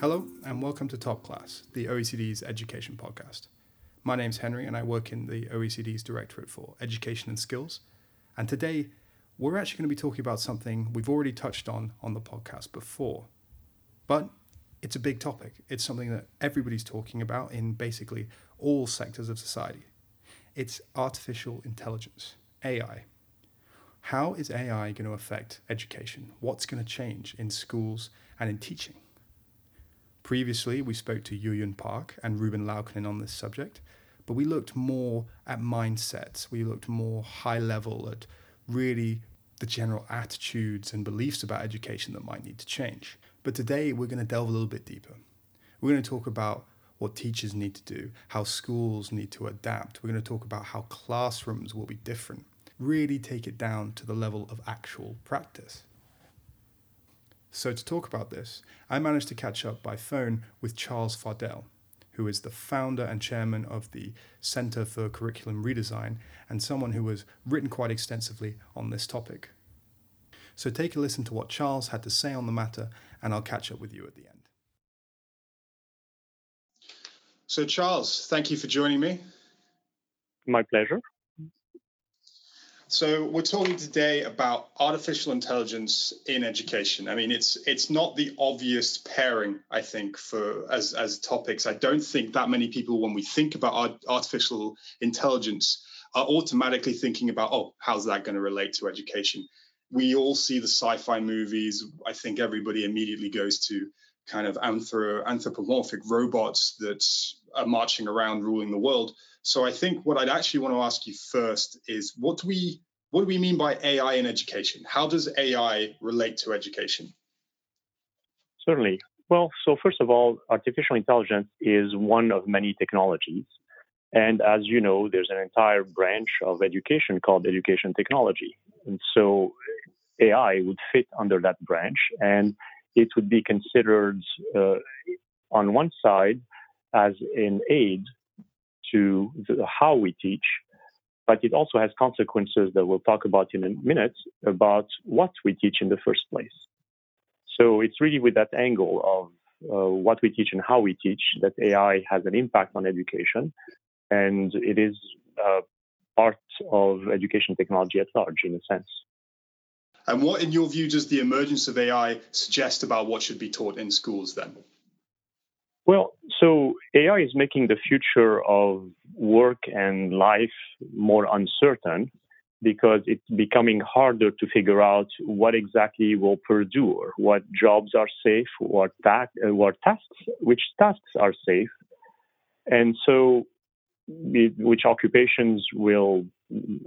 Hello, and welcome to Top Class, the OECD's education podcast. My name's Henry, and I work in the OECD's Directorate for Education and Skills. And today, we're actually going to be talking about something we've already touched on on the podcast before. But it's a big topic. It's something that everybody's talking about in basically all sectors of society. It's artificial intelligence, AI. How is AI going to affect education? What's going to change in schools and in teaching? Previously, we spoke to Yuhyun Park and Ruben Laukkanen on this subject, but we looked more at mindsets. We looked more high level at really the general attitudes and beliefs about education that might need to change. But today, we're going to delve a little bit deeper. We're going to talk about what teachers need to do, how schools need to adapt. We're going to talk about how classrooms will be different. Really take it down to the level of actual practice. So, to talk about this, I managed to catch up by phone with Charles Fadel, who is the founder and chairman of the Center for Curriculum Redesign and someone who has written quite extensively on this topic. So, take a listen to what Charles had to say on the matter, and I'll catch up with you at the end. So, Charles, thank you for joining me. My pleasure. So we're talking today about artificial intelligence in education. I mean, it's it's not the obvious pairing, I think, for as as topics. I don't think that many people, when we think about artificial intelligence, are automatically thinking about, oh, how's that going to relate to education? We all see the sci-fi movies. I think everybody immediately goes to kind of anthro- anthropomorphic robots that are marching around ruling the world. So I think what I'd actually want to ask you first is what do we what do we mean by AI in education? How does AI relate to education? Certainly. Well, so first of all, artificial intelligence is one of many technologies. And as you know, there's an entire branch of education called education technology. And so AI would fit under that branch and it would be considered uh, on one side as an aid to the, how we teach, but it also has consequences that we'll talk about in a minute about what we teach in the first place. So it's really with that angle of uh, what we teach and how we teach that AI has an impact on education, and it is uh, part of education technology at large, in a sense. And what, in your view, does the emergence of AI suggest about what should be taught in schools then? Well, so AI is making the future of work and life more uncertain because it's becoming harder to figure out what exactly will perdure, what jobs are safe, what, ta- uh, what tasks, which tasks are safe, and so which occupations will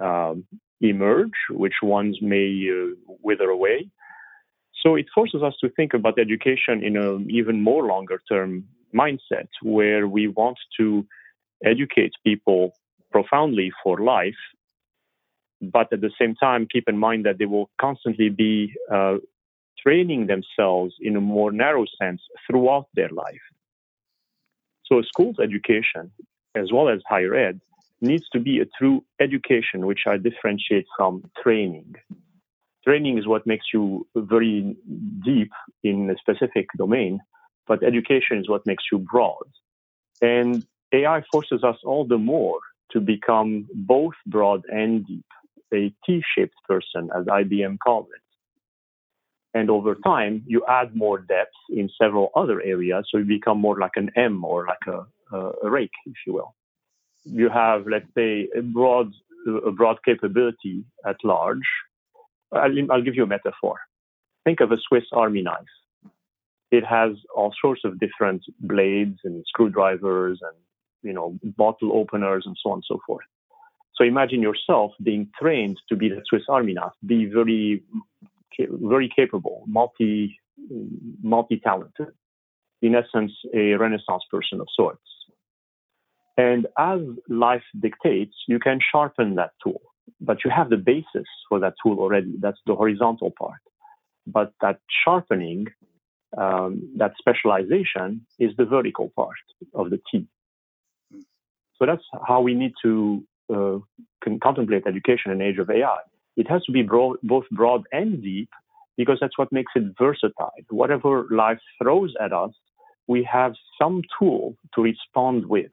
um, emerge, which ones may uh, wither away. So it forces us to think about education in an even more longer term mindset where we want to educate people profoundly for life, but at the same time keep in mind that they will constantly be uh, training themselves in a more narrow sense throughout their life. So, school's education, as well as higher ed, needs to be a true education, which I differentiate from training. Training is what makes you very deep in a specific domain, but education is what makes you broad. And AI forces us all the more to become both broad and deep, a T-shaped person, as IBM called it. And over time, you add more depth in several other areas, so you become more like an M or like a, a rake, if you will. You have, let's say, a broad, a broad capability at large. I'll, I'll give you a metaphor. Think of a Swiss Army knife it has all sorts of different blades and screwdrivers and you know bottle openers and so on and so forth. So imagine yourself being trained to be the Swiss Army knife, be very very capable, multi multi talented, in essence a Renaissance person of sorts. And as life dictates, you can sharpen that tool, but you have the basis for that tool already. That's the horizontal part. But that sharpening um, that specialization is the vertical part of the T. So that's how we need to uh, contemplate education in age of AI. It has to be broad, both broad and deep because that's what makes it versatile. Whatever life throws at us, we have some tool to respond with.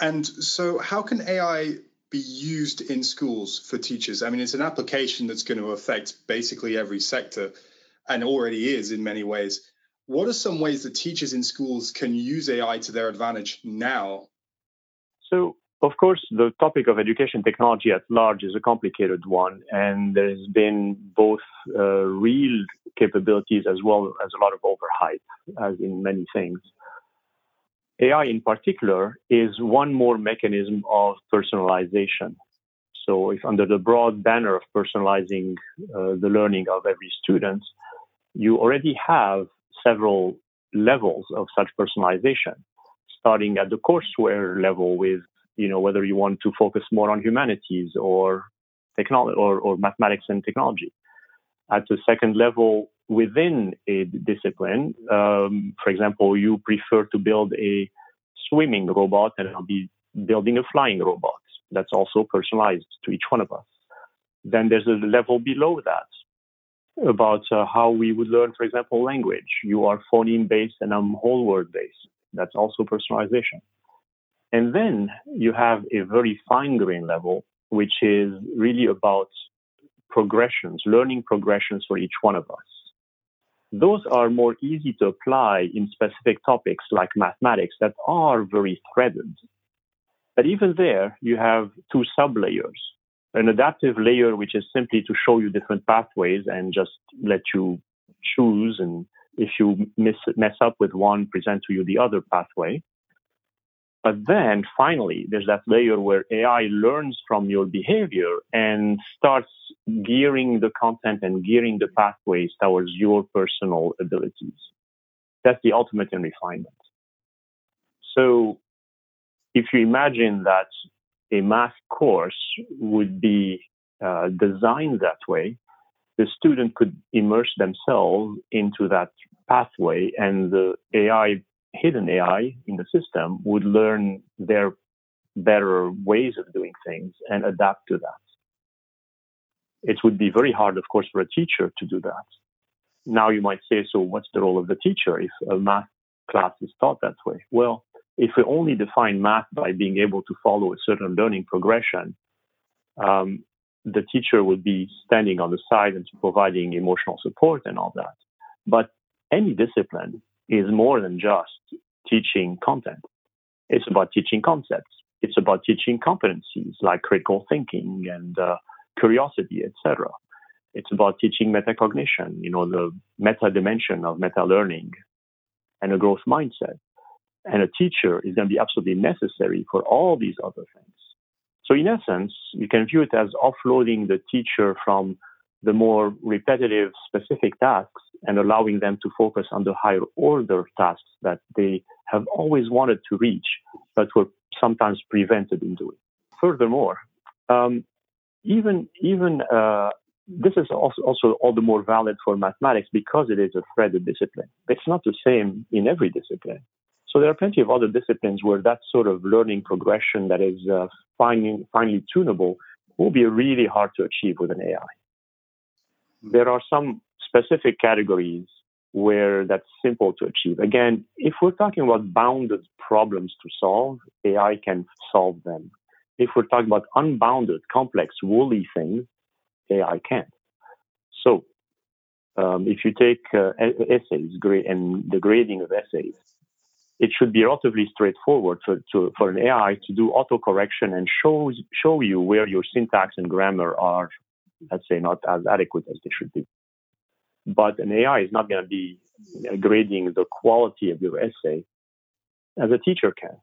And so, how can AI be used in schools for teachers? I mean, it's an application that's going to affect basically every sector and already is in many ways. What are some ways that teachers in schools can use AI to their advantage now? So, of course, the topic of education technology at large is a complicated one, and there's been both uh, real capabilities as well as a lot of overhype, as in many things. AI in particular is one more mechanism of personalization. So, if under the broad banner of personalizing uh, the learning of every student, you already have several levels of such personalization, starting at the courseware level with, you know, whether you want to focus more on humanities or technology or, or mathematics and technology. At the second level, within a discipline, um, for example, you prefer to build a swimming robot and I'll be building a flying robot. That's also personalized to each one of us. Then there's a level below that about uh, how we would learn, for example, language. You are phoneme based and I'm whole word based. That's also personalization. And then you have a very fine grained level, which is really about progressions, learning progressions for each one of us. Those are more easy to apply in specific topics like mathematics that are very threaded. But even there, you have two sublayers an adaptive layer, which is simply to show you different pathways and just let you choose. And if you miss, mess up with one, present to you the other pathway. But then finally, there's that layer where AI learns from your behavior and starts gearing the content and gearing the pathways towards your personal abilities. That's the ultimate in refinement. So if you imagine that a math course would be uh, designed that way, the student could immerse themselves into that pathway and the AI, hidden AI in the system would learn their better ways of doing things and adapt to that. It would be very hard, of course, for a teacher to do that. Now you might say, so what's the role of the teacher if a math class is taught that way? Well, if we only define math by being able to follow a certain learning progression, um, the teacher would be standing on the side and providing emotional support and all that. But any discipline is more than just teaching content. It's about teaching concepts. It's about teaching competencies like critical thinking and uh, curiosity, etc. It's about teaching metacognition, you know, the meta dimension of meta learning and a growth mindset and a teacher is going to be absolutely necessary for all these other things. So in essence, you can view it as offloading the teacher from the more repetitive specific tasks and allowing them to focus on the higher order tasks that they have always wanted to reach, but were sometimes prevented in doing. Furthermore, um, even even uh, this is also, also all the more valid for mathematics because it is a threaded discipline. It's not the same in every discipline. So there are plenty of other disciplines where that sort of learning progression that is uh, finely, finely tunable will be really hard to achieve with an AI. There are some specific categories where that's simple to achieve. Again, if we're talking about bounded problems to solve, AI can solve them. If we're talking about unbounded, complex, woolly things, AI can't. So, um, if you take uh, essays and the grading of essays, it should be relatively straightforward for, to, for an AI to do autocorrection and show, show you where your syntax and grammar are, let's say, not as adequate as they should be. But an AI is not going to be grading the quality of your essay as a teacher can.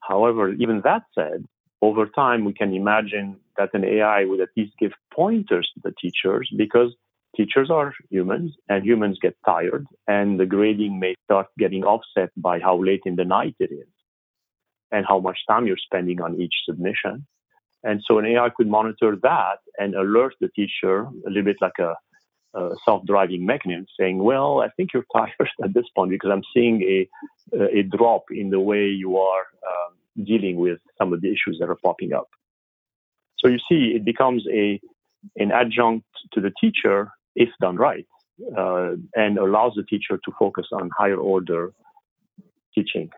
However, even that said, over time, we can imagine that an AI would at least give pointers to the teachers because teachers are humans and humans get tired and the grading may start getting offset by how late in the night it is and how much time you're spending on each submission. And so an AI could monitor that and alert the teacher a little bit like a, self-driving mechanism saying, well, I think you're tired at this point because I'm seeing a, a drop in the way you are um, dealing with some of the issues that are popping up. So you see, it becomes a, an adjunct to the teacher if done right. uh, and allows the teacher to focus on higher order teaching.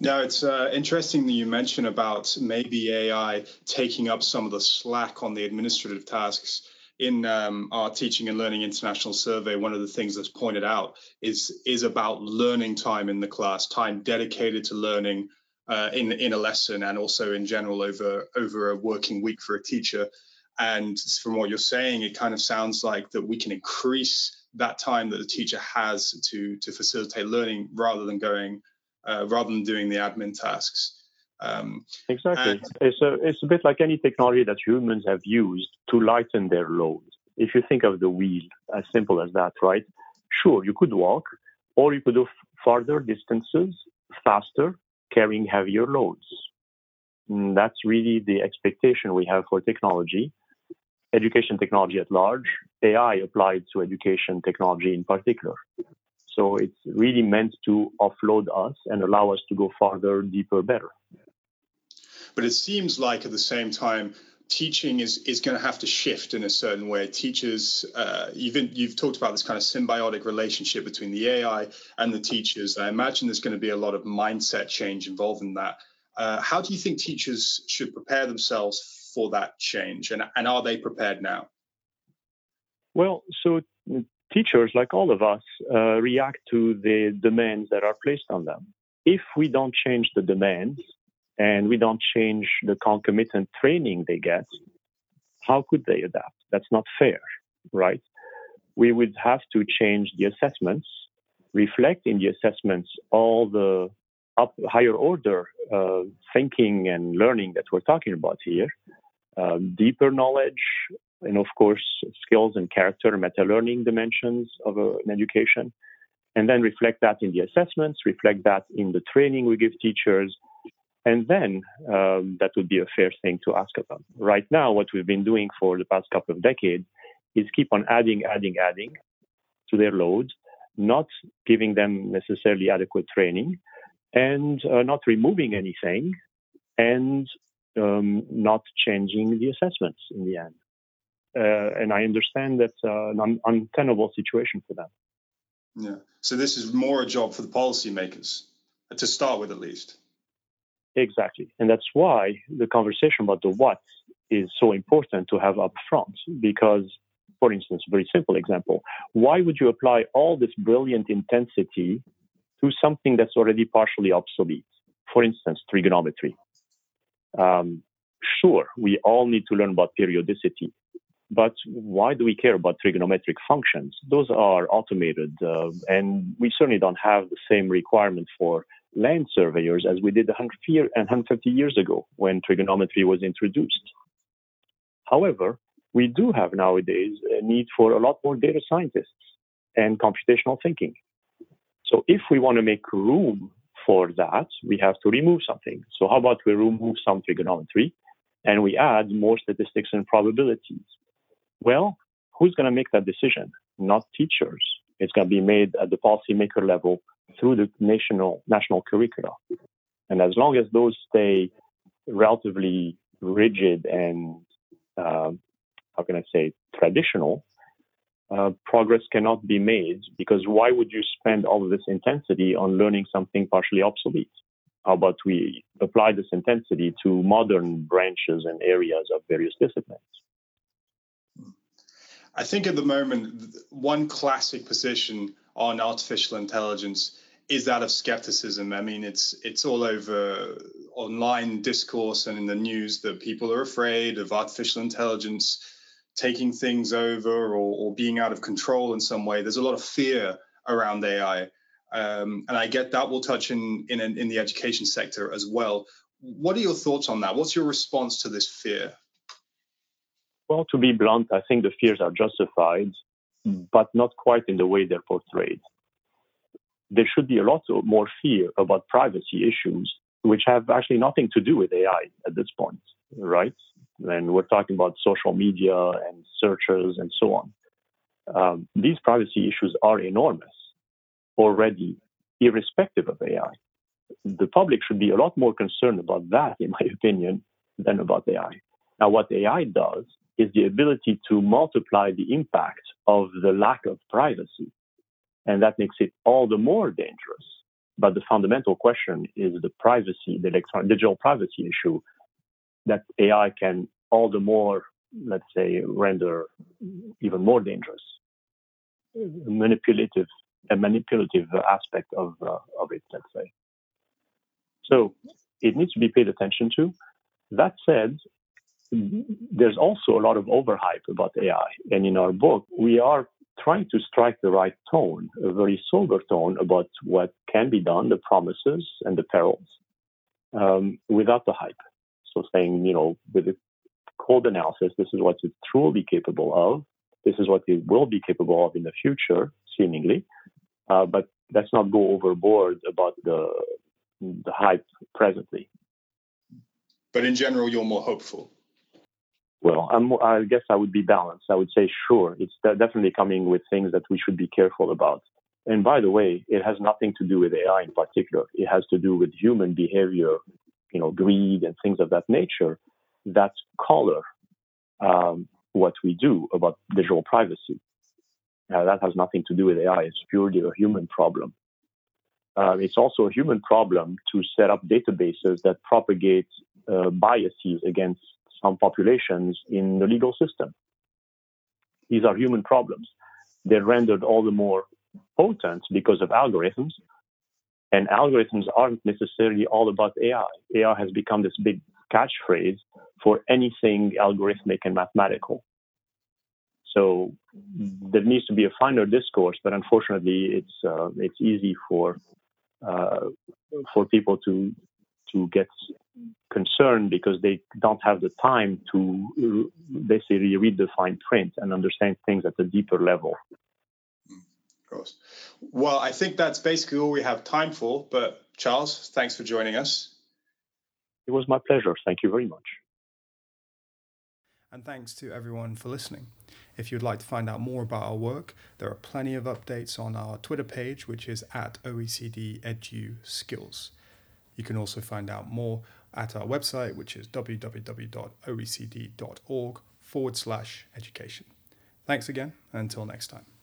Now, it's uh, interesting that you mention about maybe AI taking up some of the slack on the administrative tasks. In um, our Teaching and Learning International Survey, one of the things that's pointed out is is about learning time in the class, time dedicated to learning uh, in in a lesson, and also in general over over a working week for a teacher. And from what you're saying, it kind of sounds like that we can increase that time that the teacher has to to facilitate learning rather than going uh, rather than doing the admin tasks. Um, exactly. And, it's a it's a bit like any technology that humans have used to lighten their load. If you think of the wheel, as simple as that, right? Sure, you could walk, or you could do farther distances faster, carrying heavier loads. And that's really the expectation we have for technology education technology at large, AI applied to education technology in particular. So it's really meant to offload us and allow us to go farther, deeper, better. But it seems like at the same time, teaching is, is going to have to shift in a certain way. Teachers, uh, even you've talked about this kind of symbiotic relationship between the AI and the teachers. I imagine there's going to be a lot of mindset change involved in that. Uh, how do you think teachers should prepare themselves for that change? And, and are they prepared now? Well, so teachers, like all of us, uh, react to the demands that are placed on them. If we don't change the demands and we don't change the concomitant training they get, how could they adapt? That's not fair, right? We would have to change the assessments, reflect in the assessments all the up higher order uh, thinking and learning that we're talking about here, um, deeper knowledge, and of course, skills and character, meta learning dimensions of uh, an education, and then reflect that in the assessments, reflect that in the training we give teachers. And then um, that would be a fair thing to ask of them. Right now, what we've been doing for the past couple of decades is keep on adding, adding, adding to their load, not giving them necessarily adequate training, and uh, not removing anything, and um, not changing the assessments in the end. Uh, and I understand that's uh, an un- untenable situation for them. Yeah. So this is more a job for the policymakers to start with, at least. Exactly, and that's why the conversation about the what is so important to have up front. Because, for instance, very simple example: why would you apply all this brilliant intensity to something that's already partially obsolete? For instance, trigonometry. Um, sure, we all need to learn about periodicity, but why do we care about trigonometric functions? Those are automated, uh, and we certainly don't have the same requirement for land surveyors as we did 150 years ago when trigonometry was introduced. However, we do have nowadays a need for a lot more data scientists and computational thinking. So if we want to make room for that, we have to remove something. So how about we remove some trigonometry and we add more statistics and probabilities? Well, who's going to make that decision? Not teachers. It's going to be made at the policymaker level through the national national curricula. And as long as those stay relatively rigid and uh, how can I say traditional, uh, progress cannot be made because why would you spend all of this intensity on learning something partially obsolete? How about we apply this intensity to modern branches and areas of various disciplines? I think at the moment, one classic position on artificial intelligence is that of skepticism. I mean, it's it's all over online discourse and in the news that people are afraid of artificial intelligence taking things over or, or being out of control in some way. There's a lot of fear around AI. Um, and I get that will touch in, in in the education sector as well. What are your thoughts on that? What's your response to this fear? Well, to be blunt, I think the fears are justified, but not quite in the way they're portrayed. There should be a lot more fear about privacy issues, which have actually nothing to do with AI at this point, right? And we're talking about social media and searches and so on. Um, these privacy issues are enormous already, irrespective of AI. The public should be a lot more concerned about that, in my opinion, than about AI. Now, what AI does is the ability to multiply the impact of the lack of privacy. And that makes it all the more dangerous. But the fundamental question is the privacy, the electronic digital privacy issue that AI can all the more, let's say, render even more dangerous. Manipulative, a manipulative aspect of uh, of it, let's say. So it needs to be paid attention to. That said, there's also a lot of overhype about AI. And in our book, we are trying to strike the right tone, a very sober tone about what can be done, the promises and the perils, um, without the hype. So saying, you know, with a cold analysis, this is what it's truly capable of. This is what it will be capable of in the future, seemingly. Uh, but let's not go overboard about the the hype presently. But in general, you're more hopeful. Well, I'm, i guess I would be balanced. I would say, sure, it's definitely coming with things that we should be careful about. And by the way, it has nothing to do with AI in particular. It has to do with human behavior, you know, greed and things of that nature that color um, what we do about digital privacy. Uh, that has nothing to do with AI. It's purely a human problem. Uh, it's also a human problem to set up databases that propagate uh, biases against some populations in the legal system. These are human problems. They're rendered all the more potent because of algorithms. And algorithms aren't necessarily all about AI. AI has become this big catchphrase for anything algorithmic and mathematical. So there needs to be a finer discourse, but unfortunately, it's uh, it's easy for uh, for people to to get concerned because they don't have the time to uh, basically read the fine print and understand things at a deeper level. Of course. Well, I think that's basically all we have time for. But Charles, thanks for joining us. It was my pleasure. Thank you very much. And thanks to everyone for listening. If you'd like to find out more about our work, there are plenty of updates on our Twitter page, which is at OECD Edu Skills. You can also find out more at our website, which is www.oecd.org forward slash education. Thanks again, and until next time.